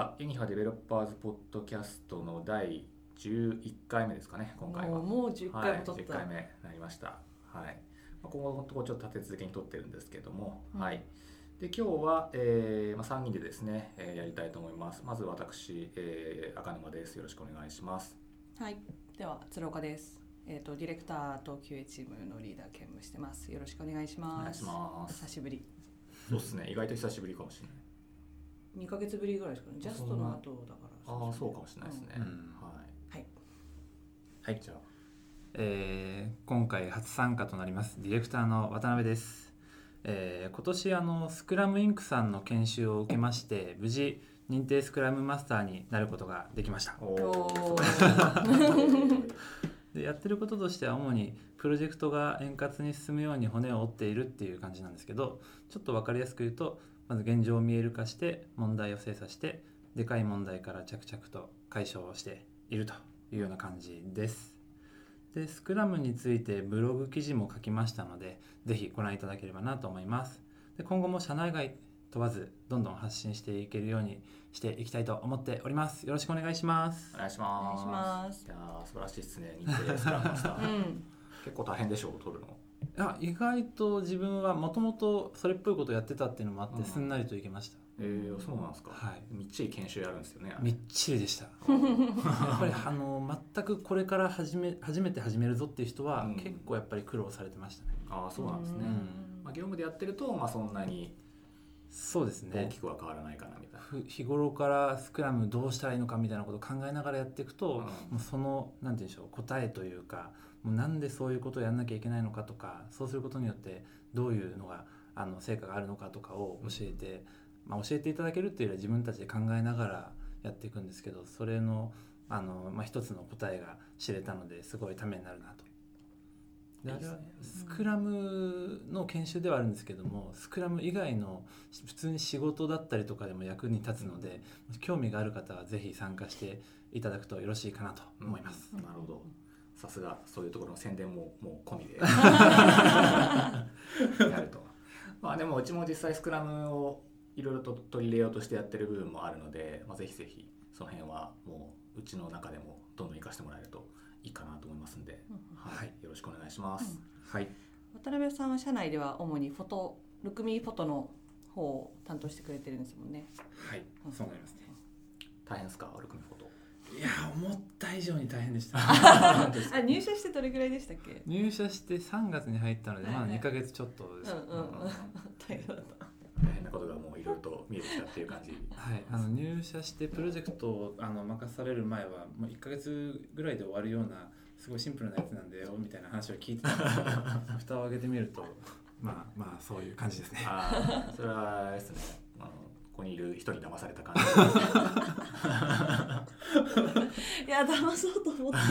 はユニハデベロッパーズポッドキャストの第11回目ですかね今回は。もうもう10回も撮はい、った、10回目になりました。はい。まあ今後のところちょっと立て続けに撮ってるんですけども、うん。はい。で今日は、えーまあ、3人でですね、えーやりたいと思います。まず私、えー赤沼です。よろしくお願いします。はい。では鶴岡です。えっ、とディレクターと QA チームのリーダー兼務してます。よろしくお願いします。お願いします。久しぶり。そうですね。意外と久しぶりかもしれない2ヶ月ぶりぐらいですかね。ジャストの後だから。ああそうかもしれないですね、うん。はい。はい。はいじゃあ。えー今回初参加となりますディレクターの渡辺です、えー今年あのスクラムインクさんの研修を受けまして無事認定スクラムマスターになることができました。でやってることとしては主にプロジェクトが円滑に進むように骨を折っているっていう感じなんですけどちょっと分かりやすく言うとまず現状を見える化して問題を精査してでかい問題から着々と解消をしているというような感じです。でスクラムについてブログ記事も書きましたのでぜひご覧いただければなと思います。で今後も社内外問わずどんどん発信していけるようにしていきたいと思っております。よろしくお願いしますお。願いしますいやー素晴らしいですね認定スクラムマスター、うん 結構大変でしょう取るのいや意外と自分はもともとそれっぽいことをやってたっていうのもあっうん。てすんなりといけました、えー、そうなんですか、はい。みっちり研修やるんですよね。みっちりでした。やっぱりあの全くこれから始め初めて始めるぞっていう人はうん。結構やっぱり苦労されてましたね、ああそうなんですね、うん。まあ、業務でやってると、まあ、そんなにそうですね。大きくは変わらないかなみたいな、ふ日頃からスクラムどうしたらいいのかみたいなことを考えながらやっていくと、うん。もうそのなんて言うんでしょう答えというかもうなんでそういうことをやんなきゃいけないのかとかそうすることによってどういうのがあの成果があるのかとかを教えて、まあ、教えていただけるっていうよりは自分たちで考えながらやっていくんですけどそれのあの、まあ、一つの答えが知れたのですごいためになるなと。であれはスクラムの研修ではあるんですけどもスクラム以外の普通に仕事だったりとかでも役に立つので興味がある方はぜひ参加していただくとよろしいかなと思います。なるほどさすがそういうところの宣伝ももう込みで。やると。まあでもうちも実際スクラムをいろいろと取り入れようとしてやってる部分もあるので、まあ、ぜひぜひその辺はもううちの中でもどんどん活かしてもらえるといいかなと思いますんで、はい、よろしくお願いします、はい、渡辺さんは社内では主にフォトルクミフォトの方を担当してくれてるんですもんね。はい、そうなりますね。大変ですか？アルクミフォトいや思った以上に大変でした。あ入社してどれぐらいでしたっけ？入社して3月に入ったので、まあはい。はい2ヶ月ちょっとです。うんうんうん。大変だった。大変なことがもういろいろと見えてきたっていう感じ。はい、あの入社してプロジェクトをあの任される前はもう1ヶ月ぐらいで終わるようなすごいシンプルなやつなんだよみたいな話を聞いてたんですけど 蓋を開けてみるとまあまあそういう感じですね。ああそれはですねここにいる人に騙された感じ。いや騙そうと思って。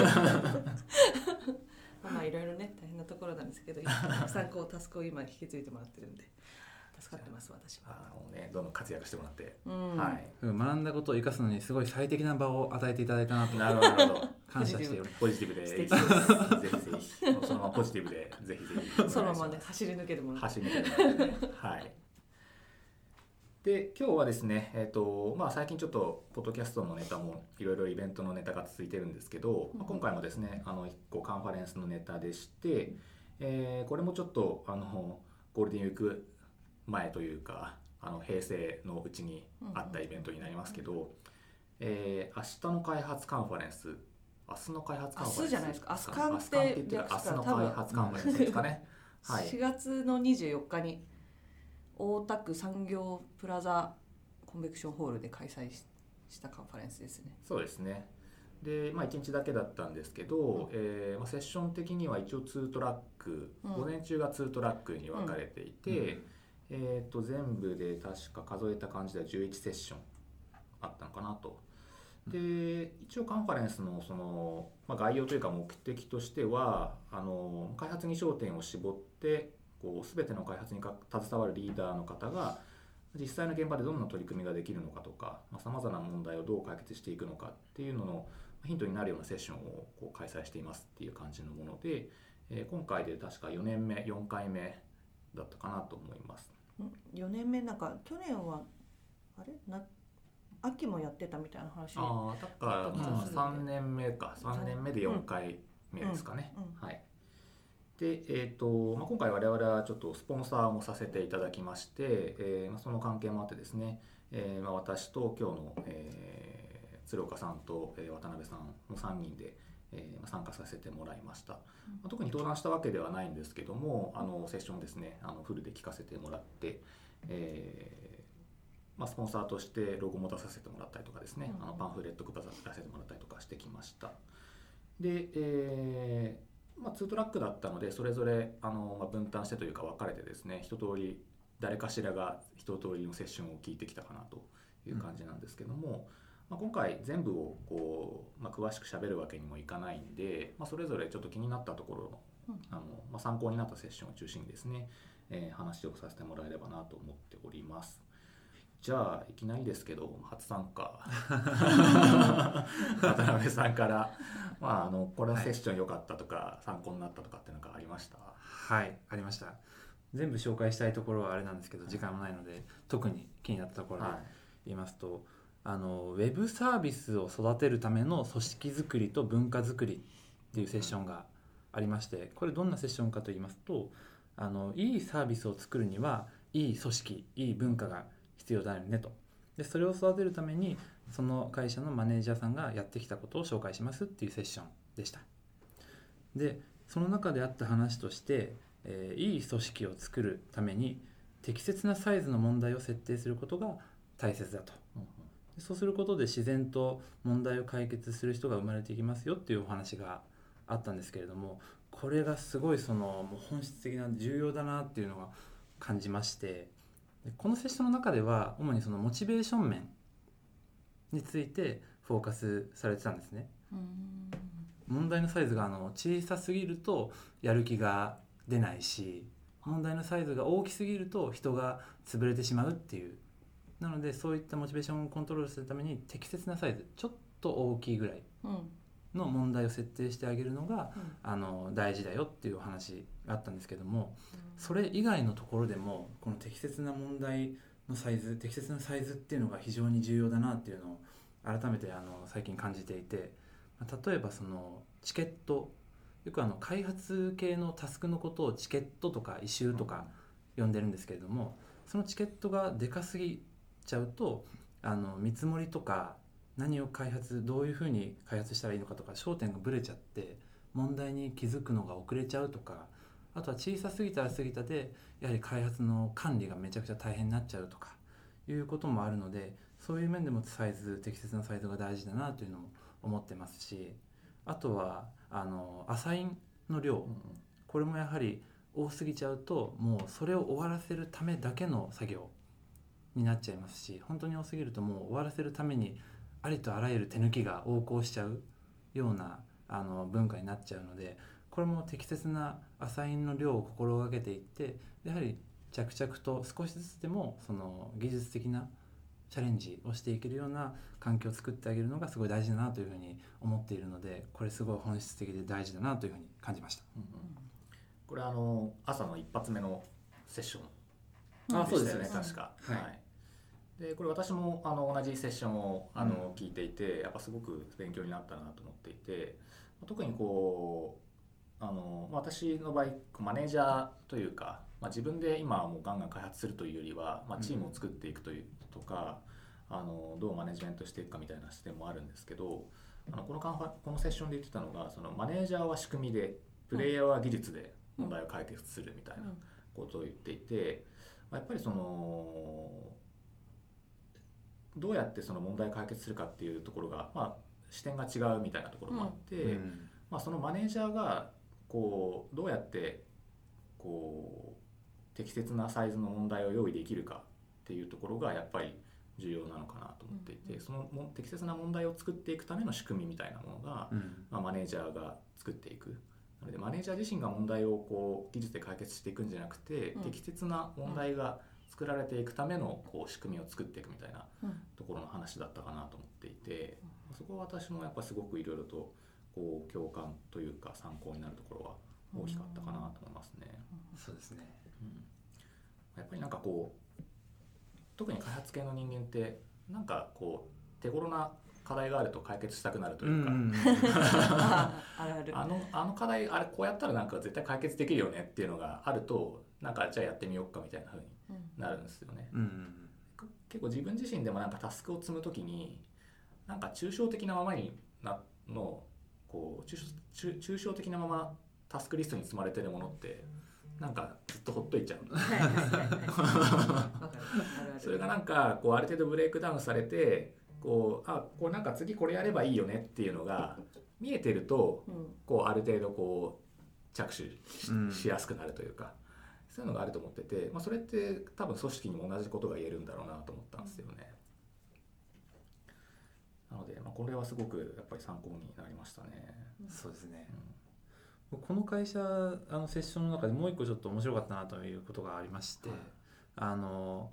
まあまあいろいろね大変なところなんですけどたくさんこうタスクを今引き継いでもらってるんで助かってます私は、あのねどんどん活躍してもらって、うん。はい。学んだことを生かすのにすごい最適な場を与えていただいたなと。なるほど。なるほど感謝しております。ポジティブ。でぜひぜひ。そのままポジティブでぜひぜひ。そのままね走り抜けてもらって。走り抜けてもらってね。はいで今日はですね、えーとまあ、最近ちょっとポッドキャストのネタもいろいろイベントのネタが続いてるんですけど、まあ、今回もですねあの1個カンファレンスのネタでして、えーこれもちょっとあのゴールデンウィーク前というかあの平成のうちにあったイベントになりますけど、えー明日の開発カンファレンス明日の開発カンファレンス明日じゃないですか。明日カンっ明日の開発カンファレンスですかね？はい。4月の24日に大田区産業プラザコンベクションホールで開催ししたカンファレンスですね。そうですね。で、まあ、1日だけだったんですけど、えーまあ、セッション的には一応2トラック、うん。午前中が2トラックに分かれていて、えー、と全部で確か数えた感じでは11セッションあったのかなと。で一応カンファレンスのその、まあ、概要というか目的としてはあの開発に焦点を絞ってこう全ての開発にか携わるリーダーの方が実際の現場でどんな取り組みができるのかとかさまざ、まな問題をどう解決していくのかっていうののヒントになるようなセッションをこう開催していますっていう感じのもので、えー今回で確か4年目4回目だったかなと思います。4年目なんか去年はあれ？な秋もやってたみたいな話ああだからあった気まあがする3年目か。3年目で4回目ですかね、うんうん。はいでえーとまあ、今回我々はちょっとスポンサーもさせていただきまして、えーまあ、その関係もあってですね、えーまあ、私と今日の、えー鶴岡さんと、えー渡辺さんの3人で、えーまあ、参加させてもらいました、まあ、特に登壇したわけではないんですけどもあのセッションですねあのフルで聞かせてもらって、えーまあ、スポンサーとしてロゴも出させてもらったりとかですね、うん。あのパンフレット配らせてもらったりとかしてきました。で、えーまあ、2トラックだったのでそれぞれあの、まあ、分担してというか分かれてですね一通り誰かしらが一通りのセッションを聞いてきたかなという感じなんですけども、まあ、今回全部をこう、まあ、詳しく喋るわけにもいかないんで、まあ、それぞれちょっと気になったところあの、まあ、参考になったセッションを中心にですね、えー話をさせてもらえればなと思っております。じゃあいきなりですけど初参加。渡辺さんから、まあ、あのこれはセッション良かったとか、参考になったとかってなんかありました？はいありました。全部紹介したいところはあれなんですけど時間もないので特に気になったところでは言いますと、あのウェブサービスを育てるための組織づくりと文化づくりっていうセッションがありましてこれどんなセッションかと言いますとあのいいサービスを作るにはいい組織いい文化が必要だよねと。でそれを育てるためにその会社のマネージャーさんがやってきたことを紹介しますっていうセッションでした。でその中であった話として、えーいい組織を作るために適切なサイズの問題を設定することが大切だと。うそうすることで自然と問題を解決する人が生まれていきますよっていうお話があったんですけれどもこれがすごいそのもう本質的な重要だなっていうのが感じまして。でこのセッションの中では主にそのモチベーション面についてフォーカスされてたんですね。うん。問題のサイズがあの小さすぎるとやる気が出ないし問題のサイズが大きすぎると人が潰れてしまうっていう。なのでそういったモチベーションをコントロールするために適切なサイズちょっと大きいぐらい。うんの問題を設定してあげるのがうん。あの大事だよっていうお話があったんですけどもそれ以外のところでもこの適切な問題のサイズ適切なサイズっていうのが非常に重要だなっていうのを改めてあの最近感じていてまあ例えばそのチケットよくあの開発系のタスクのことをチケットとかイシューとか呼んでるんですけれどもそのチケットがでかすぎちゃうとあの見積もりとか何を開発どういうふうに開発したらいいのかとか焦点がぶれちゃって問題に気づくのが遅れちゃうとかあとは小さすぎたら過ぎたでやはり開発の管理がめちゃくちゃ大変になっちゃうとかいうこともあるのでそういう面でもサイズ適切なサイズが大事だなというのも思ってますしあとはあのアサインの量これもやはり多すぎちゃうともうそれを終わらせるためだけの作業になっちゃいますし本当に多すぎるともう終わらせるためにありとあらゆる手抜きが横行しちゃうようなあの文化になっちゃうのでこれも適切なアサインの量を心がけていってやはり着々と少しずつでもその技術的なチャレンジをしていけるような環境を作ってあげるのがすごい大事だなというふうに思っているのでこれすごい本質的で大事だなというふうに感じました。うんうん。これあの朝の一発目のセッションあそうですしたよね。ね確か、はいでこれ私もあの同じセッションをあの、聞いていてやっぱすごく勉強になったなと思っていて特にこうあのまあ私の場合マネージャーというか、まあ、自分で今はもうガンガン開発するというよりは、まあ、チームを作っていくというとか、あのどうマネジメントしていくかみたいな視点もあるんですけどあのこのカンファこのセッションで言ってたのがそのマネージャーは仕組みでプレイヤーは技術で問題を解決するみたいなことを言っていて、まあやっぱりそのどうやってその問題を解決するかっていうところが、まあ、視点が違うみたいなところもあって、うん。まあ、そのマネージャーがこうどうやってこう適切なサイズの問題を用意できるかっていうところがやっぱり重要なのかなと思っていて、うん。そのも適切な問題を作っていくための仕組みみたいなものが、うん。まあ、マネージャーが作っていく。なのでマネージャー自身が問題をこう技術で解決していくんじゃなくて、うん。適切な問題が作られていくためのこう仕組みを作っていくみたいなうん。ところの話だったかなと思っていて、そこは私もやっぱすごくいろいろとこう共感というか参考になるところは大きかったかなと思いますね。そうですね。うん。やっぱりなんかこう特に開発系の人間ってなんかこう手頃な課題があると解決したくなるとういうか、んあ あるある。あのあの課題あれこうやったらなんか絶対解決できるよねっていうのがあるとなんかじゃあやってみようかみたいな風にうんなるんですよね。うん。うん結構自分自身でもなんかタスクを積むときになんか抽象的なままになのこう抽象抽抽象的なままタスクリストに積まれてるものってなんかずっとほっといちゃう。それがなんかこうある程度ブレイクダウンされてこうあこうなんか次これやればい。い。よねってい。うのが見えてるとうんこうある程度こう着手しやすくなるとい。うかそういうのがあると思ってて、まあ、それって多分組織にも同じことが言えるんだろうなと思ったんですよね。なので、まあ、これはすごくやっぱり参考になりましたね。そうですね。うこの会社あのセッションの中でもう一個ちょっと面白かったなということがありまして、はい。あの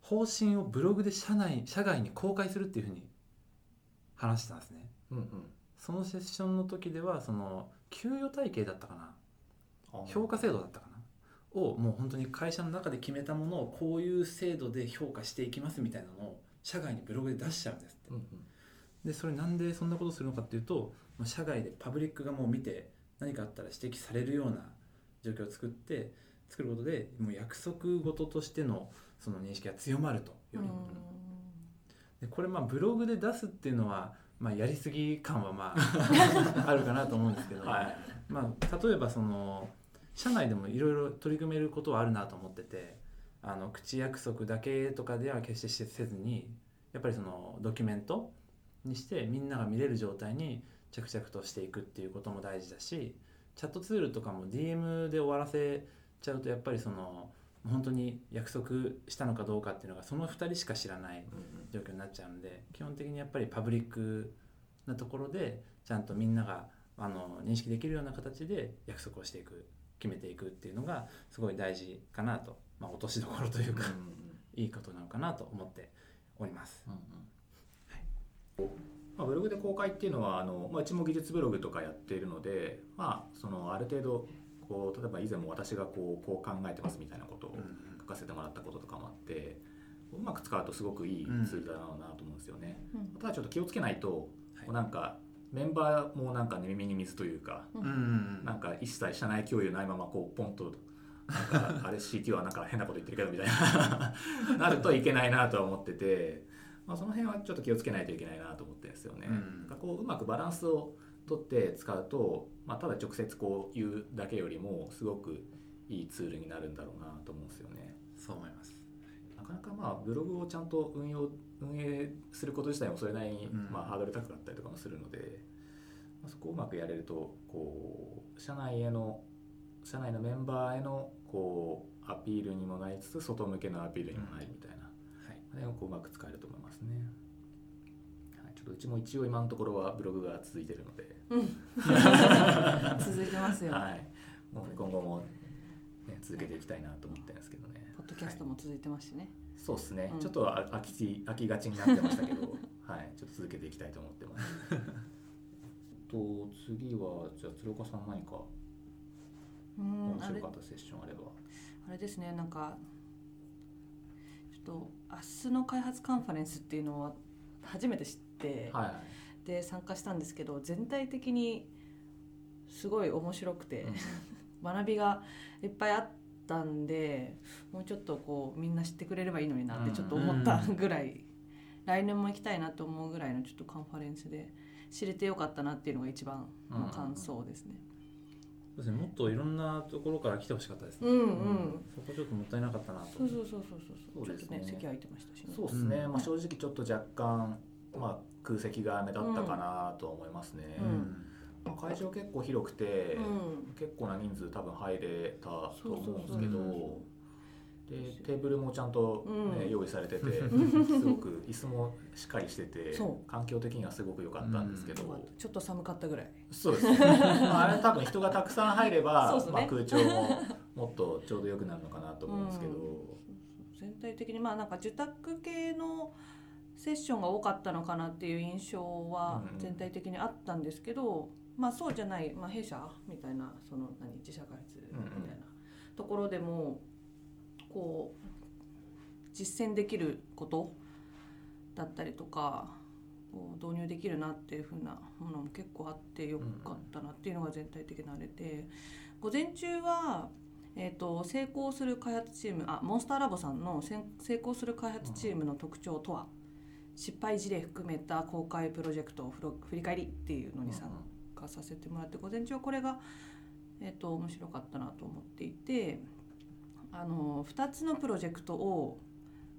方針をブログで社内社外に公開するっていうふうに話してたんですね。んうんうん。そのセッションの時ではその給与体系だったかな。評価制度だったかなをもう本当に会社の中で決めたものをこういう制度で評価していきますみたいなのを社外にブログで出しちゃうんですって。うんうん。でそれなんでそんなことするのかっていうとまあ社外でパブリックがもう見て何かあったら指摘されるような状況を作って作ることでもう約束事としてのその認識が強まるとよりでこれまあブログで出すっていうのは、まあ、やりすぎ感はまあ あるかなと思うんですけど、はい。まあ、例えばその社内でもいろいろ取り組めることはあるなと思っててあの口約束だけとかでは決してせずにやっぱりそのドキュメントにしてみんなが見れる状態に着々としていくっていうことも大事だしチャットツールとかも DM で終わらせちゃうとやっぱりその本当に約束したのかどうかっていうのがその2人しか知らない状況になっちゃうんで基本的にやっぱりパブリックなところでちゃんとみんながあの認識できるような形で約束をしていく。決めていくっていうのがすごい大事かなと、まあ、落としどころというかいいことなのかなと思っております。うんうん。まあ、ブログで公開っていうのはあの、まあ、うちも技術ブログとかやっているので、まあ、そのある程度こう例えば以前も私がこうこう考えてますみたいなことをうん書かせてもらったこととかもあってうまく使うとすごくいいツールだろうなと思うんですよね。うん。ただちょっと気をつけないと、はい。こうなんかメンバーもなんか、ね、耳に水というかうんうんなんか一切社内共有ないままこうポンとなんか あれ CT はなんか変なこと言ってるけどみたいな なるといけないなとは思ってて、まあ、その辺はちょっと気をつけないといけないなと思ってるんですよね。うんなんかこううまくバランスをとって使うと、まあ、ただ直接こう言うだけよりもすごくいいツールになるんだろうなと思うんですよね。そう思います。なかなかまあブログをちゃんと運用運営すること自体もそれなりにうん。まあハードル高かったりとかもするので、まあ、そこをうまくやれるとこう社内への社内のメンバーへのこうアピールにもなりつつ外向けのアピールにもなりみたいな、はい。あれをこううまく使えると思いますね。はい、ちょっとうちも一応今のところはブログが続いてるので、続いてますよ、はい、もう今後も、ね、続けていきたいなと思ってるんですけどね。ポッドキャストも続いてますしね、そうですね、うん。ちょっとあ飽きち飽きがちになってましたけど。はい。ちょっと続けていきたいと思ってます。と次はじゃあ鶴岡さん何か面白かったセッションあれば。あれですねなんかちょっと明日の開発カンファレンスっていうのは初めて知って、はいはい。で参加したんですけど全体的にすごい面白くて、学びがいっぱいあったんでもうちょっとこうみんな知ってくれればいいのになってちょっと思ったぐらい、来年も行きたいなと思うぐらいのちょっとカンファレンスで知れてよかったなっていうのが一番の感想ですね。そうですね。もっといろんなところから来てほしかったですね。うんうん、そこちょっともったいなかったなと。そうそうそうそうそう。そうですね。ちょっとね席空いてましたしね。そうですね、うん。まあ、正直ちょっと若干、まあ、空席が目立ったかなとは思いますね、うんまあ、会場結構広くて、うん。結構な人数多分入れたと思うんですけどそうそうそうでテーブルもちゃんと、ねうん。用意されてて すごく椅子もしっかりしてて環境的にはすごく良かったんですけど、よかったちょっと寒かったぐらい。そうです。ね、まあ、あれ多分人がたくさん入れば、ね。まあ、空調ももっとちょうど良くなるのかなと思うんですけど、全体的にまあなんか受託系のセッションが多かったのかなっていう印象はうんうん。全体的にあったんですけど、まあそうじゃない、まあ、弊社みたいなその何自社開発みたいなところでもこう実践できることだったりとかこう導入できるなっていう風なものも結構あってよかったなっていうのが全体的なあれで午前中は、えー、と成功する開発チームあモンスターラボさんの成功する開発チームの特徴とは失敗事例含めた公開プロジェクトを振り返りっていうのに参加させてもらって午前中はこれが、えー、と面白かったなと思っていてあの2つのプロジェクトを、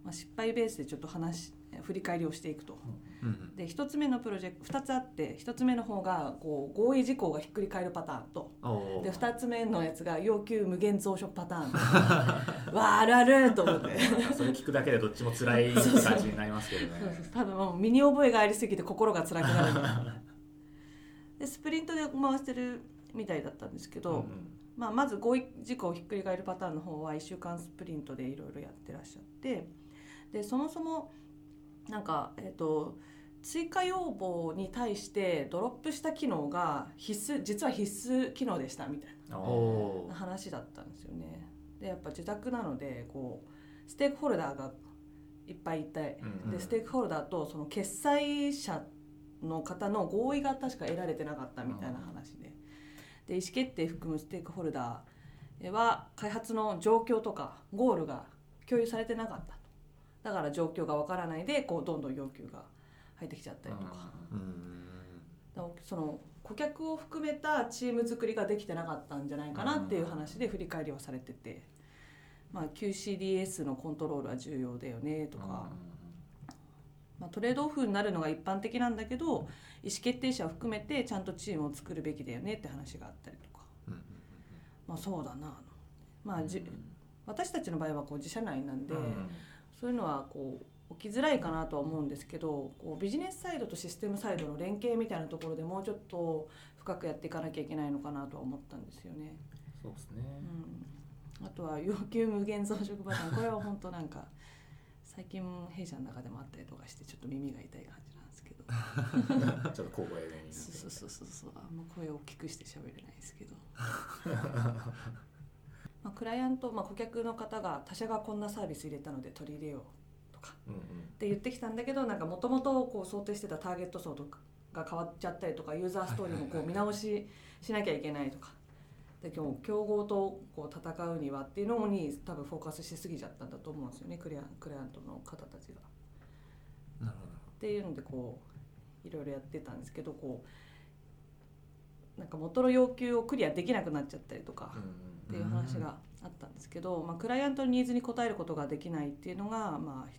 まあ、失敗ベースでちょっと話振り返りをしていくと。うん。で1つ目のプロジェクト2つあって1つ目の方がこう合意事項がひっくり返るパターンと。で2つ目のやつが要求無限増殖パターン わああるあると思って。それ聞くだけでどっちも辛い感じになりますけどね。多分もう身に覚えがありすぎて心が辛くなるでスプリントで回してるみたいだったんですけど、うんうん。まあ、まず合意事項をひっくり返るパターンの方は1週間スプリントでいろいろやってらっしゃってでそもそもなんか、えっと追加要望に対してドロップした機能が必須実は必須機能でしたみたいな話だったんですよね。でやっぱ受託なのでこうステークホルダーがいっぱいいてうん。でステークホルダーとその決済者の方の合意が確か得られてなかったみたいな話で。で意思決定含むステークホルダーは開発の状況とかゴールが共有されてなかったと。だから状況がわからないでこうどんどん要求が入ってきちゃったりとか。その顧客を含めたチーム作りができてなかったんじゃないかなっていう話で振り返りはされてて、まあ、QCDS のコントロールは重要だよねとか。まあ、トレードオフになるのが一般的なんだけど意思決定者を含めてちゃんとチームを作るべきだよねって話があったりとか、うんまあそうだな。まあじ私たちの場合はこう自社内なんで、うん。そういうのはこう起きづらいかなとは思うんですけどこうビジネスサイドとシステムサイドの連携みたいなところでもうちょっと深くやっていかなきゃいけないのかなとは思ったんですよね。そうですね。うん、あとは要求無限増殖パターン。これは本当なんか最近弊社の中でもあったりとかしてちょっと耳が痛い感じなんですけど。ちょっと小声でになってそうそうそうそう。そうあんま声を大きくして喋れないですけど。まあクライアント、まあ、顧客の方が他社がこんなサービス入れたので取り入れようとかうんうん。って言ってきたんだけどなんかもともと想定してたターゲット層とかが変わっちゃったりとかユーザーストーリーもこう見直ししなきゃいけないとかで今日競合とこう戦うにはっていうのに多分フォーカスしすぎちゃったんだと思うんですよねクライアンクライアントの方たちが。なるほっていうのでこういろいろやってたんですけどこうなんか元の要求をクリアできなくなっちゃったりとか。うんっていう話があったんですけど、まあ、クライアントのニーズに応えることができないっていうのが、まあ、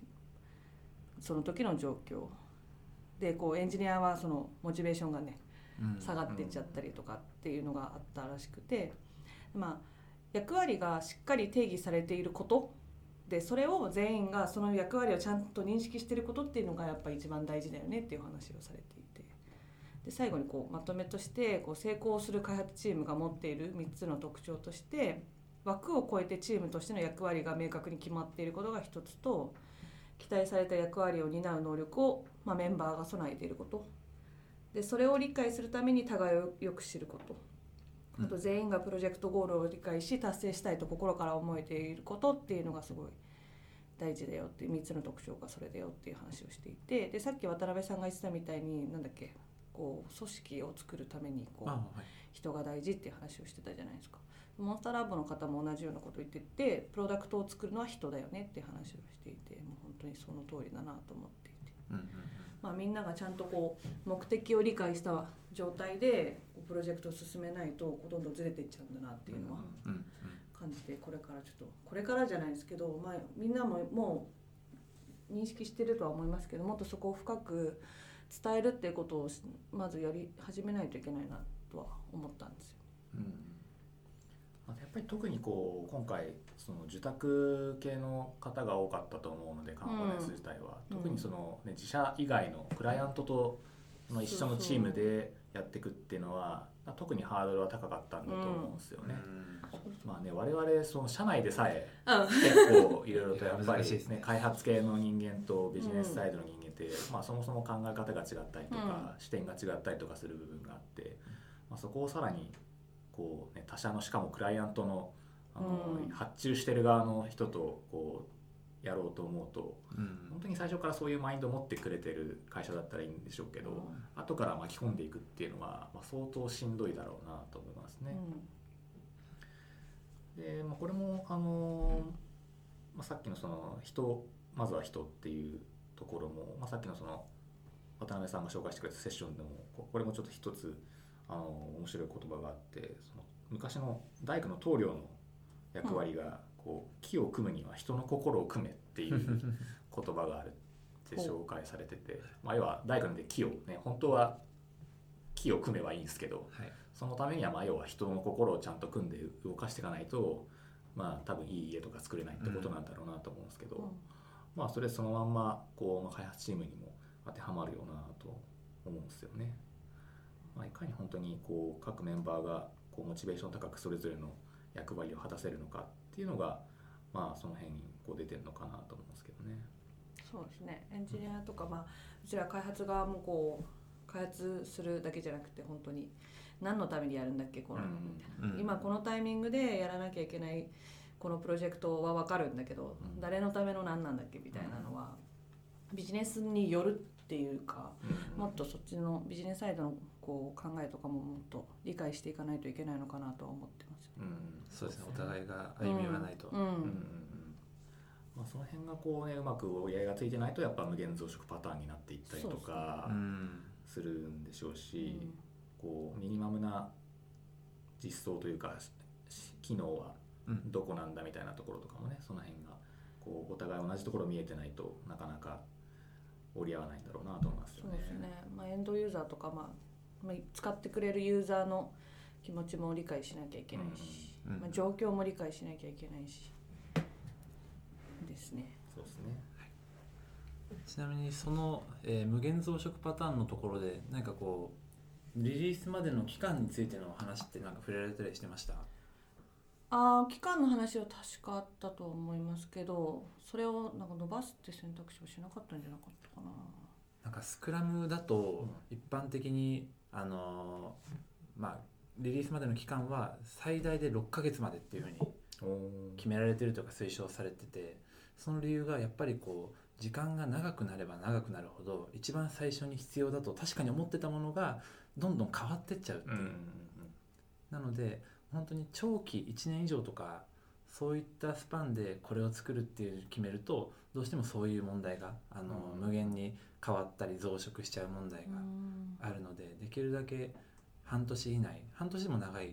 その時の状況でこうエンジニアはそのモチベーションがね下がってっちゃったりとかっていうのがあったらしくて、まあ、役割がしっかり定義されていることでそれを全員がその役割をちゃんと認識してることっていうのがやっぱ一番大事だよねっていう話をされていて。で最後にこうまとめとしてこう成功する開発チームが持っている3つの特徴として枠を超えてチームとしての役割が明確に決まっていることが一つと期待された役割を担う能力を、まあ、メンバーが備えていること。でそれを理解するために互いをよく知ること。あと全員がプロジェクトゴールを理解し達成したいと心から思えていることっていうのがすごい大事だよっていう3つの特徴がそれだよっていう話をしていて。でさっき渡辺さんが言ってたみたいになんだっけこう組織を作るためにこうあはい。人が大事っていう話をしてたじゃないですか。モンスターラボの方も同じようなことを言っててプロダクトを作るのは人だよねっていう話をしていてもう本当にその通りだなと思っまあ、みんながちゃんとこう目的を理解した状態でプロジェクトを進めないとこうどんどんずれていっちゃうんだなっていうのは感じてこれからちょっとこれからじゃないですけど、まあ、みんなももう認識してるとは思いますけどもっとそこを深く伝えるっていうことをしまずやり始めないといけないなとは思ったんですよ。うん。やっぱり特にこう今回その受託系の方が多かったと思うのでカンファレンス自体は、うん。特にその、ね、自社以外のクライアントとの一緒のチームでやっていくっていうのは特にハードルは高かったんだと思うんですよね。まあね我々その社内でさえうん結構いろいろとやっぱりねね開発系の人間とビジネスサイドの人間って、まあ、そもそも考え方が違ったりとか、視点が違ったりとかする部分があって、まあ、そこをさらにこう、ね、他社のしかもクライアントのあの、うん。発注してる側の人とこうやろうと思うとうん。本当に最初からそういうマインドを持ってくれてる会社だったらいいんでしょうけど、後から巻き込んでいくっていうのは、まあ、相当しんどいだろうなと思いますね。で、まあ、これもあのまあ、さっきのその人まずは人っていうところも、まあ、さっきのその渡辺さんが紹介してくれたセッションでもここれもちょっと一つあの面白い言葉があってその昔の大工の棟梁の役割がこう木を組むには人の心を組めっていう 言葉があるって紹介されてて、まあ、要は大工で木をね本当は木を組めばいいんですけどはいそのためにはまあ要は人の心をちゃんと組んで動かしていかないとまあ多分いい家とか作れないってことなんだろうなと思うんですけど、まあそれそのまんまこうまあ開発チームにも当てはまるよなと思うんですよね。まあ、いかに本当にこう各メンバーがこうモチベーション高くそれぞれの役割を果たせるのかっていうのがまあその辺にこう出てるのかなと思うんですけどね。そうですね。エンジニアとか、まあ、うちら開発側もこう開発するだけじゃなくて本当に何のためにやるんだっけこの、うんうん今このタイミングでやらなきゃいけないこのプロジェクトは分かるんだけど、うん。誰のための何なんだっけみたいなのは、ビジネスによるっていうか、うん。もっとそっちのビジネスサイドのこう考えとかももっと理解していかないといけないのかなとは思ってます。うんそうですね。お互いが歩み寄らないと、うん。うん。まあ、その辺がこうねうまく折り合いがついてないとやっぱ無限増殖パターンになっていったりとかうん。するんでしょうし、こうミニマムな実装というかし機能はうん。どこなんだみたいなところとかもねその辺がこうお互い同じところ見えてないとなかなか折り合わないんだろうなと思いますよね。そうですね、まあ、エンドユーザーとか、まあまあ、使ってくれるユーザーの気持ちも理解しなきゃいけないし、うんうんまあ、状況も理解しなきゃいけないしですね。そうですね。ちなみにその、えー無限増殖パターンのところで何かこうリリースまでの期間についての話ってなんか触れられたりしてました？ああ期間の話は確かあったと思いますけどそれをなんか伸ばすって選択肢をしなかったんじゃなかったかな。なんかスクラムだと一般的にあのーまあリリースまでの期間は最大で6ヶ月までっていうふうに決められてるとか推奨されててその理由がやっぱりこう時間が長くなれば長くなるほど一番最初に必要だと確かに思ってたものがどんどん変わってっちゃうっていう、なので本当に長期1年以上とかそういったスパンでこれを作るっていう決めるとどうしてもそういう問題があの、うん。無限に変わったり増殖しちゃう問題がうん。あるのでできるだけ半年以内半年でも長い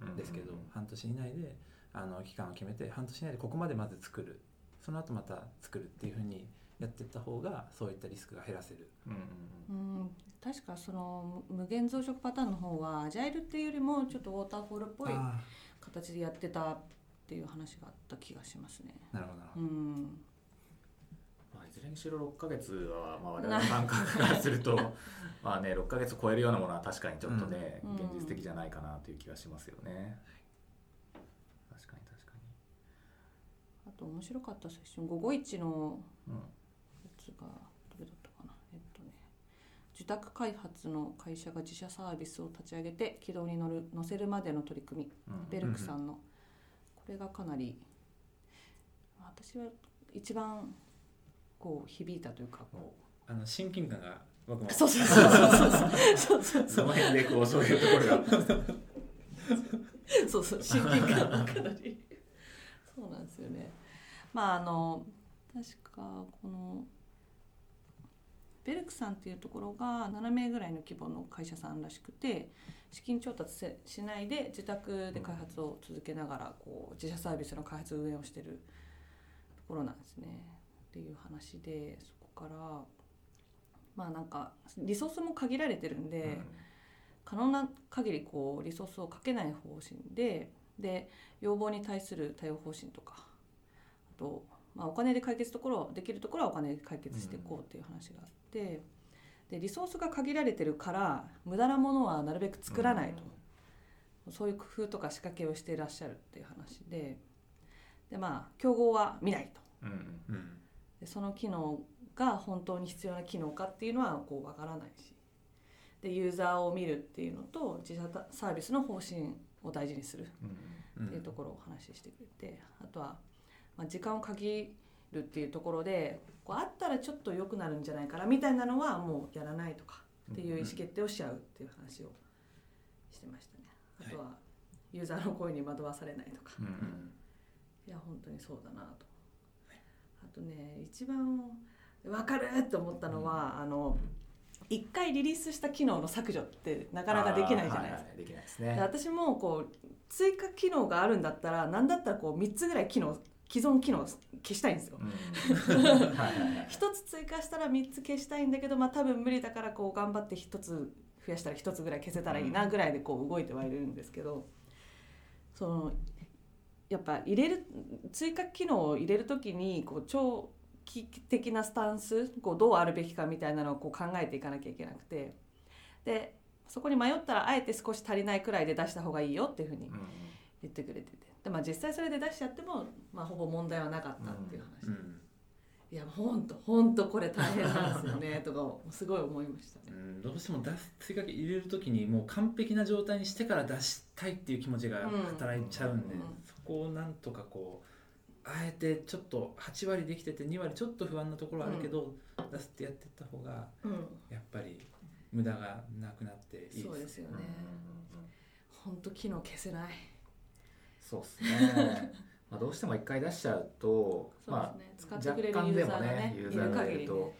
うんですけど、うん。半年以内であの期間を決めて半年以内でここまでまず作る。その後また作るっていうふうにやっていった方がそういったリスクが減らせる。うんうんうん。確かその無限増殖パターンの方はアジャイルっていうよりもちょっとウォーターフォールっぽいあ形でやってたっていう話があった気がしますね。ーなるほどなるほうど、ん。まあ、いずれにしろ6ヶ月は、まあ、我々の感覚からすると まあね6ヶ月超えるようなものは確かにちょっとね、うん。現実的じゃないかなという気がしますよね。確かに確かあと面白かったセッション551のに。うん。やつがどれだったかな。えっとね受託開発の会社が自社サービスを立ち上げて軌道に乗る乗せるまでの取り組み。うん。ベルクさんの、これがかなり私は一番こう響いたというかこあの親近感が僕も。うそうそうそうそうそうそう。その辺でこうそういうところが。そうそう親近感がかなり。そうなんですよね。まああの確かこのベルクさんっていうところが7名ぐらいの規模の会社さんらしくて資金調達せしないで自宅で開発を続けながらこう自社サービスの開発運営をしてるところなんですね。っていう話でそこからまあなんかリソースも限られてるんで、可能な限りこうリソースをかけない方針でで要望に対する対応方針とかあと、まあ、お金で解決ところできるところはお金で解決していこうっていう話があって、でリソースが限られてるから無駄なものはなるべく作らないと、そういう工夫とか仕掛けをしていらっしゃるっていう話で。でまあ競合は見ないと。うんうん。うん。でその機能が本当に必要な機能かっていうのはこうわからないし。でユーザーを見るっていうのと自社サービスの方針を大事にするうんうんっていうところをお話ししてくれて、あとは、まあ、時間を限るっていうところでこうあったらちょっと良くなるんじゃないかなみたいなのはもうやらないとかっていう意思決定をしちゃうっていう話をしてましたね。あとはユーザーの声に惑わされないとか、うんいや本当にそうだなと。あとね一番分かると思ったのは、あの一回リリースした機能の削除ってなかなかできないじゃないですか。あーははできないですでね。私もこう追加機能があるんだったら何だったらこう3つぐらい機能既存機能消したいんですよ。一つ追加したら3つ消したいんだけど、まあ、多分無理だからこう頑張って1つ増やしたら1つぐらい消せたらいいなぐらいでこう動いてはいるんですけどそのやっぱ入れる追加機能を入れる時にこう長期的なスタンスこうどうあるべきかみたいなのをこう考えていかなきゃいけなくてでそこに迷ったらあえて少し足りないくらいで出した方がいいよっていうふうにうん。言ってくれててで、まあ、実際それで出しちゃっても、まあ、ほぼ問題はなかったっていう話。でうん。いや本当本当これ大変なんですよね とかすごい思いましたね。うんどうしても出す追加機入れる時にもう完璧な状態にしてから出したいっていう気持ちが働いちゃうんで、うん。そこをなんとかこうあえてちょっと8割できてて2割ちょっと不安なところあるけど、出すってやってった方がうん、やっぱり無駄がなくなっていいです。そうですようん。うん。ね。本当機能消せない。そうですね。まあどうしても一回出しちゃうと、ね。使ってくれるユーザーがね、いユーザーがいると、。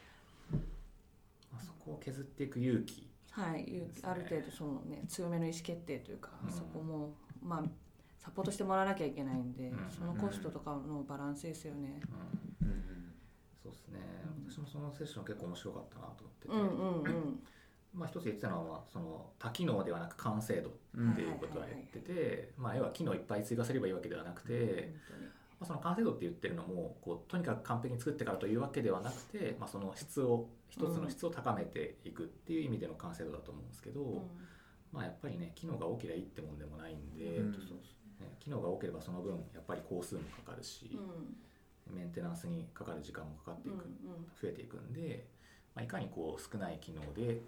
まあそこを削っていく勇気。はい、ある程度そのね強めの意思決定というか、うんそこもまあサポートしてもらわなきゃいけないんで、うんそのコストとかのバランスですよね。うんそうですね。私もそのセッション結構面白かったなと思ってて、うんうんうん。まあ一つ言ってたのはその多機能ではなく完成度うんっていうことは言ってて、まあ要は機能いっぱい追加すればいいわけではなくて、本まあ、その完成度って言ってるのもこうとにかく完璧に作ってからというわけではなくて、まあ、その質を一つの質を高めていくっていう意味での完成度だと思うんですけど、まあやっぱりね機能が多ければいいってもんでもないんで、うん機能が多ければその分やっぱり工数もかかるし、うん。メンテナンスにかかる時間もかかっていく、増えていくんで、まあ、いかにこう少ない機能で、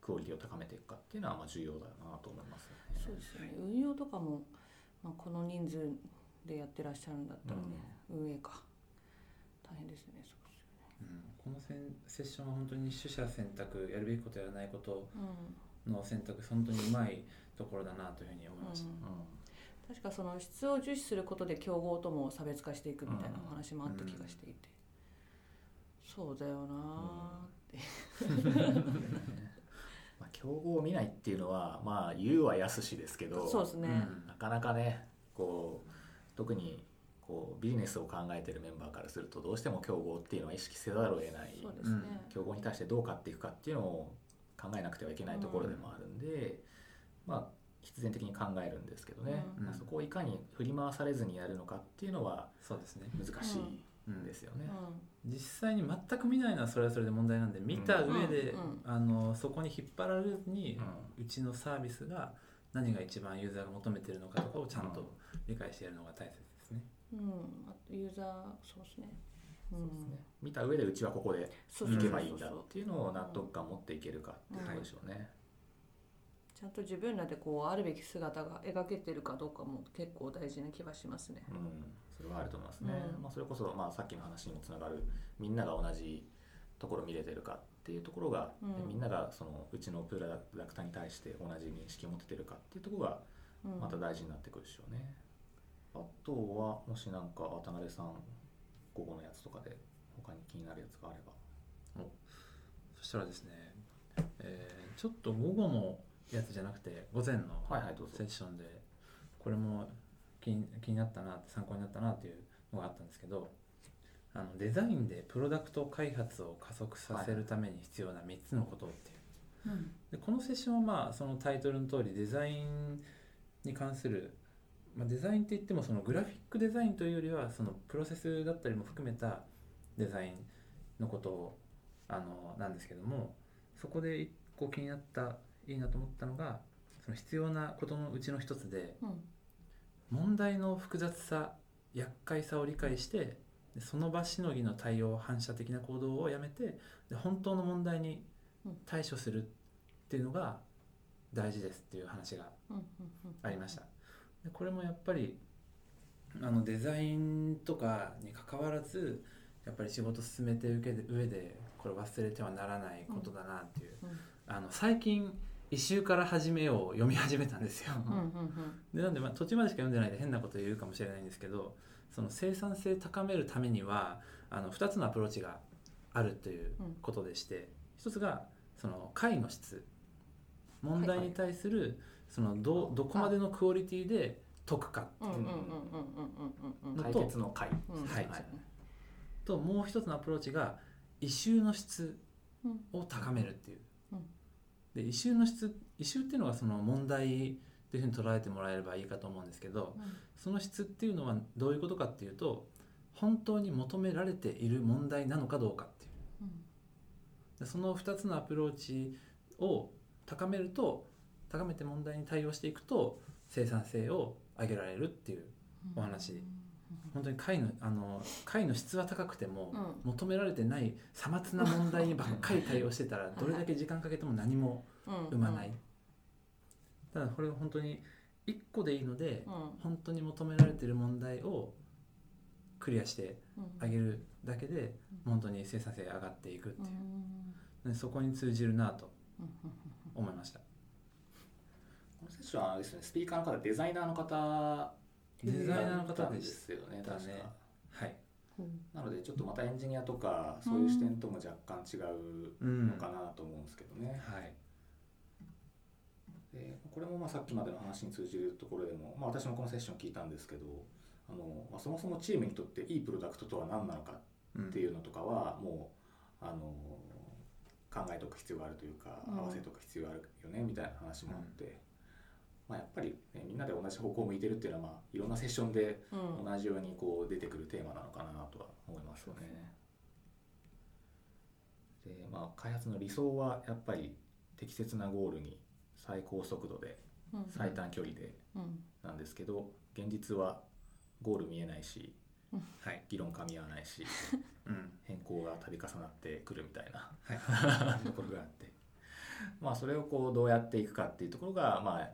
クオリティを高めていくかっていうのはまあ重要だなと思いますよね。そうですよね。運用とかも、まあ、この人数でやってらっしゃるんだったらね、運営か。大変ですねそうですうん。このセンセッションは本当に取捨選択やるべきことやらないことよねの選択本当にうまいところだなというふうに思いました、うん。うん。確かその質を重視することで競合とも差別化していくみたいなお話もあった気がしていて、そうだよな まあ、競合を見ないっていうのはまあ言うはやすしですけどそうですね、なかなかねこう特にこうビジネスを考えてるメンバーからするとどうしても競合っていうのは意識せざるを得ない。そうですね、競合に対してどう勝っていくかっていうのを考えなくてはいけないところでもあるんで、まあ必然的に考えるんですけどね、うん。まあ、そこをいかに振り回されずにやるのかっていうのはそうですね、難しいうん。んですよね。実際に全く見ないのはそれはそれで問題なんで見た上で、うんうん。あのそこに引っ張られずに、ううちのサービスが何が一番ユーザーが求めてるのかとかをちゃんと理解してやるのが大切ですね。うん、うん、あとユーザーそうですね、うん、そうですね。見た上でうちはここでそう行そうそうそうけばいいんだっていうのを納得感持っていけるかっていうところでしょうね。ちゃんと自分らでこうあるべき姿が描けてるかどうかも結構大事な気がしますね。うん、それはあると思いますね。うんまあ、それこそ、まあ、さっきの話にもつながるみんなが同じところ見れてるかっていうところが、うんでみんながそのうちのプロダクターに対して同じ認識を持っててるかっていうところがうん、また大事になってくるでしょうね。あとはもしなんか渡辺さん午後のやつとかで他に気になるやつがあれば。そしたらですね、えーちょっと午後のやつじゃなくて午前のはいはいどうぞ。セッションでこれも気に気になったな参考になったなっていうのがあったんですけどあのデザインでプロダクト開発を加速させるために必要な3つのことっていう。うん。でこのセッションはまあそのタイトルの通りデザインに関する、まあ、デザインって言ってもそのグラフィックデザインというよりはそのプロセスだったりも含めたデザインのことをあのなんですけどもそこで一個気になったいいなと思ったのがその必要なことのうちの一つでうん。問題の複雑さ厄介さを理解してでその場しのぎの対応反射的な行動をやめてで本当の問題に対処するっていうのが大事ですっていう話がうんうんうんありました。でこれもやっぱりあのデザインとかに関わらずやっぱり仕事進めていく上でこれ忘れてはならないことだなっていう、うん。あの最近「一周から始めよう読み始めたんですよ。うんうんうん、でなんで、まあ、途中までしか読んでないで変なこと言うかもしれないんですけどその生産性高めるためにはあの2つのアプローチがあるということでして、うん、1つがその解の質。問題に対するそのどどこまでのクオリティで解くかっていうのと解決の解、はい、はい、ともう一つのアプローチが異臭の質を高めるっていう、うんで異臭の質異臭っていうのがその問題っていうふうに捉えてもらえればいいかと思うんですけどその質っていうのはどういうことかっていうと本当に求められている問題なのかどうかっていう。うん。でその2つのアプローチを高めると高めて問題に対応していくと生産性を上げられるっていうお話本当に解のあの解の質は高くても、うん。求められてないさまつな問題にばっかり対応してたらどれだけ時間かけても何も生まない、ただこれは本当に1個でいいので、うん。本当に求められてる問題をクリアしてうん。あげるだけで本当に生産性が上がっていくっていう。う、ん。でそこに通じるなと思いました。このセッションはあれですねスピーカーの方デザイナーの方デザイナーの方でですすよね。確か。はい、うん。なのでちょっとまたエンジニアとかそういう視点とも若干違ううん。のかなと思うんですけどね、はい。でこれもまあさっきまでの話に通じるところでも、まあ、私もこのセッション聞いたんですけどあの、まあ、そもそもチームにとっていいプロダクトとは何なのかうんっていうのとかはもうあの考えておく必要があるというかうん。合わせておく必要があるよねみたいな話もあって、まあ、やっぱり、ね、みんなで同じ方向を向いてるっていうのは、まあ、いろんなセッションでうん。同じようにこう出てくるテーマなのかなとは思いますよね。でまあ、開発の理想はやっぱり適切なゴールに最高速度でうん最短距離でうん。なんですけど現実はゴール見えないし、はい議論噛み合わないし うん。変更が度重なってくるみたいなはい。ところがあって。まあそれをこうどうやっていくかっていうところがまあ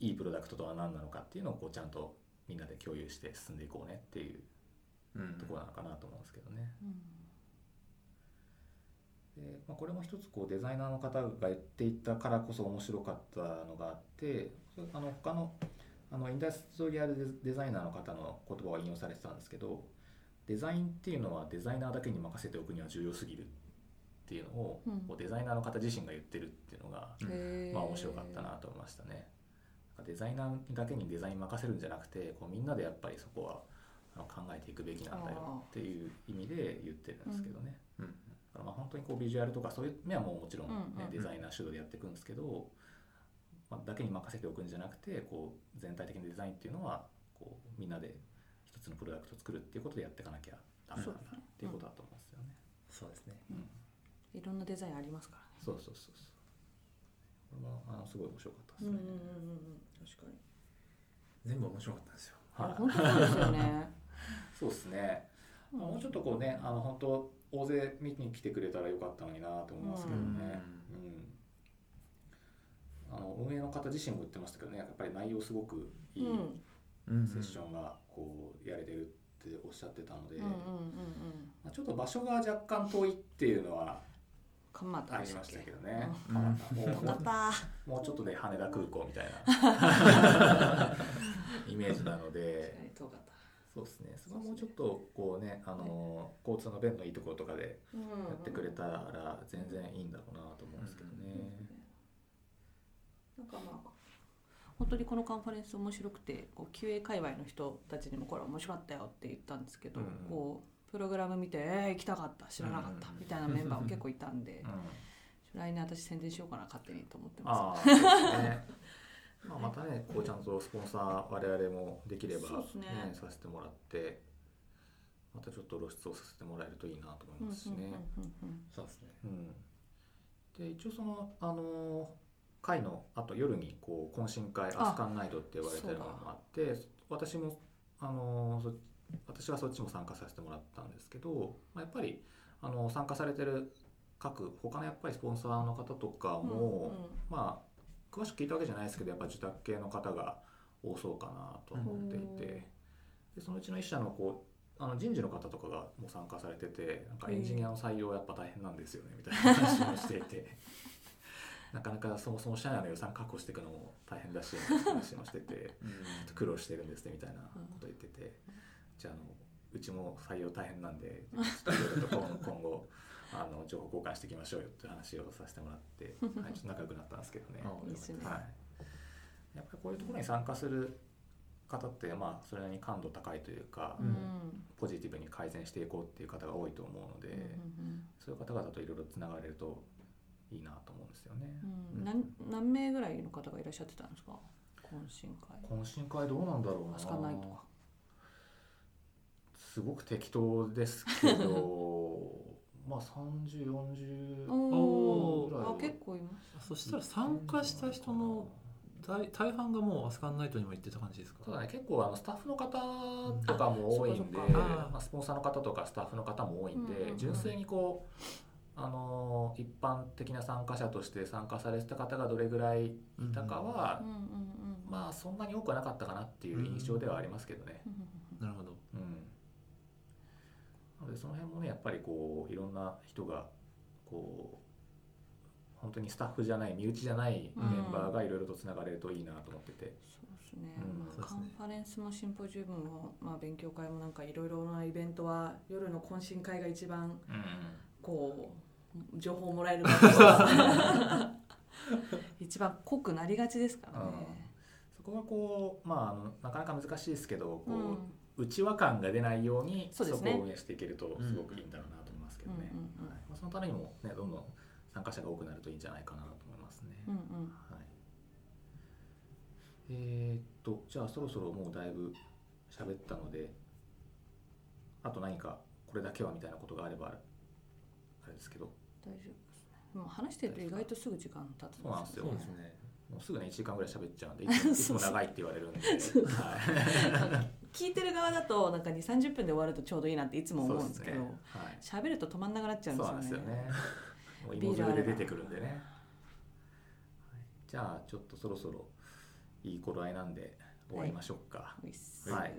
いいプロダクトとは何なのかっていうのをこうちゃんとみんなで共有して進んでいこうねっていううんところなのかなと思うんですけどね。うんでまあ、これも一つこうデザイナーの方が言っていたからこそ面白かったのがあってあの他のあのインダストリアルデデザイナーの方の言葉が引用されてたんですけどデザインっていうのはデザイナーだけに任せておくには重要すぎるっていうのを、うんこうデザイナーの方自身が言ってるっていうのが、まあ面白かったなと思いましたね。デザイナーだけにデザイン任せるんじゃなくてこうみんなでやっぱりそこはあの考えていくべきなんだよっていう意味で言ってるんですけどね。うん。だからまあ本当にこうビジュアルとかそういう面はもうもちろん、ねうんうんデザイナー主導でやっていくんですけど、まあ、だけに任せておくんじゃなくてこう全体的なデザインっていうのはこうみんなで一つのプロダクトを作るっていうことでやっていかなきゃダメなんだなっていうことだと思うんですよね。そうですね。うん。いろんなデザインありますからね。そうそうそうそう。すごい面白かったですね。うんうんうんうん確かに。全部面白かったんですよ。はい。本当そうですよね。そうですね。まあもうちょっとこうね、あの本当大勢見に来てくれたらよかったのになと思いますけどね。うん。あの運営の方自身も言ってましたけどね、やっぱり内容すごくいいうん。セッションがこうやれてるっておっしゃってたので、うんうんうんうん。まあちょっと場所が若干遠いっていうのは蒲田ありましたっけどね。うん蒲田もうちょっとで羽田空港みたいな イメージなので。そうですね。そこはもうちょっとこうね、あの交通の便のいいところとかでうんやってくれたら全然いいんだろうなと思うんですけどね。なんかまあ本当にこのカンファレンス面白くてこう QA 界隈の人たちにもこれ面白かったよって言ったんですけど、うんこうプログラム見て「えー、行きたかった知らなかった」うんみたいなメンバーも結構いたんでうん、来年私宣伝しようかな勝手にと思ってまあ あ、ね。まあまたね、こうちゃんとスポンサー我々もできればそうですねさせてもらって、またちょっと露出をさせてもらえるといいなと思いす。ますしね。そうですねうん。で一応そのあの会のあと夜にこう懇親会あアスカンナイトって呼ばれてるのもあって私もあのそ私はそっちも参加させてもらったんですけど、まあ、やっぱりあの参加されてる各他のやっぱりスポンサーの方とかも、まあ詳しく聞いたわけじゃないですけどやっぱ受託系の方が多そうかなとは思っていて、でそのうちの1社のこうあの人事の方とかがもう参加されててなんかエンジニアの採用やっぱ大変なんですよねみたいな話もしていて。なかなかそもそも社内の予算確保していくのも大変だしみたいな話もしてて。苦労してるんですねみたいなこと言ってて、じゃああのうちも採用大変なんで今今後 あの情報交換していきましょうよって話をさせてもらって、はい、ちょっと仲良くなったんですけどね。はい、やっぱりこういうところに参加する方ってまあそれなりに感度高いというか、うん。うんポジティブに改善していこうっていう方が多いと思うので、うんそういう方々といろいろつながれるといいなと思うんですよね。うん。うん何何名ぐらいの方がいらっしゃってたんですか？懇親会。懇親会どうなんだろうなすごく適当ですけど まあ3040おぐらいあ結構います。そしたら参加した人の大大半がもうアスカンナイトにも行ってた感じですか？ただね。結構あのスタッフの方とかも多いんであそっかそっか。まあ、スポンサーの方とかスタッフの方も多いんで、うんうんうん。純粋にこうあの一般的な参加者として参加されてた方がどれぐらいいたかは、うんうんうんまあそんなに多くはなかったかなっていう印象ではありますけどね。うんうんなるほど。うん、なのでその辺もねやっぱりこういろんな人がこう本当にスタッフじゃない身内じゃないメンバーがいろいろとつながれるといいなと思ってて、そうですね、うん。まあカンファレンスもシンポジウムも、まあ、勉強会もなんかいろいろなイベントは夜の懇親会が一番こう情報をもらえる場所。一番濃くなりがちですからね。そこがこうまああのなかなか難しいですけどこう、うん内輪感が出ないようにそこを運営していけるとすごくいいんだろうなと思いますけどね、うんうんうん。はい。まあ、そのためにも、ね、どんどん参加者が多くなるといいんじゃないかなと思いますね。うんうんはい、えーっとじゃあそろそろもうだいぶ喋ったのであと何かこれだけはみたいなことがあればあれですけど。大丈夫ですね。でも話してると意外とすぐ時間経つそうなんですよ。そうですね。もうすぐね1時間ぐらい喋っちゃうんで いつもいつも長いって言われるんで、はい、聞いてる側だとなんか2 3 0分で終わるとちょうどいいなっていつも思うんですけどそうですねはい喋、ると止まんなくなっちゃうんそうなんでよね。ですすよね。もう芋づるで出てくるんでね。はいじゃあちょっとそろそろいい頃合いなんで終わりましょうか。おいはい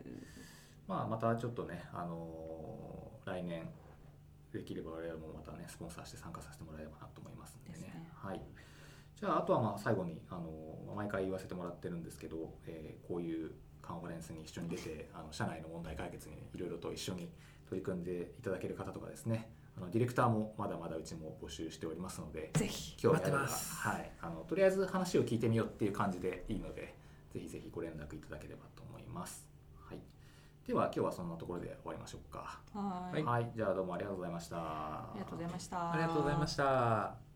まあまたちょっとね、あのー来年できれば我々もまたねスポンサーして参加させてもらえればなと思いますんでね。ですねはい。じゃああとはまあ最後にあのー毎回言わせてもらってるんですけど、えーこういうカンファレンスに一緒に出てあの社内の問題解決にいろいろと一緒に取り組んでいただける方とかですね。あのディレクターもまだまだうちも募集しておりますのでぜひ興味あればはい、あのとりあえず話を聞いてみようっていう感じでいいのでぜひぜひご連絡いただければと思います、はい、では今日はそんなところで終わりましょうか。はーい。はい、じゃあどうもありがとうございました。ありがとうございました。ありがとうございました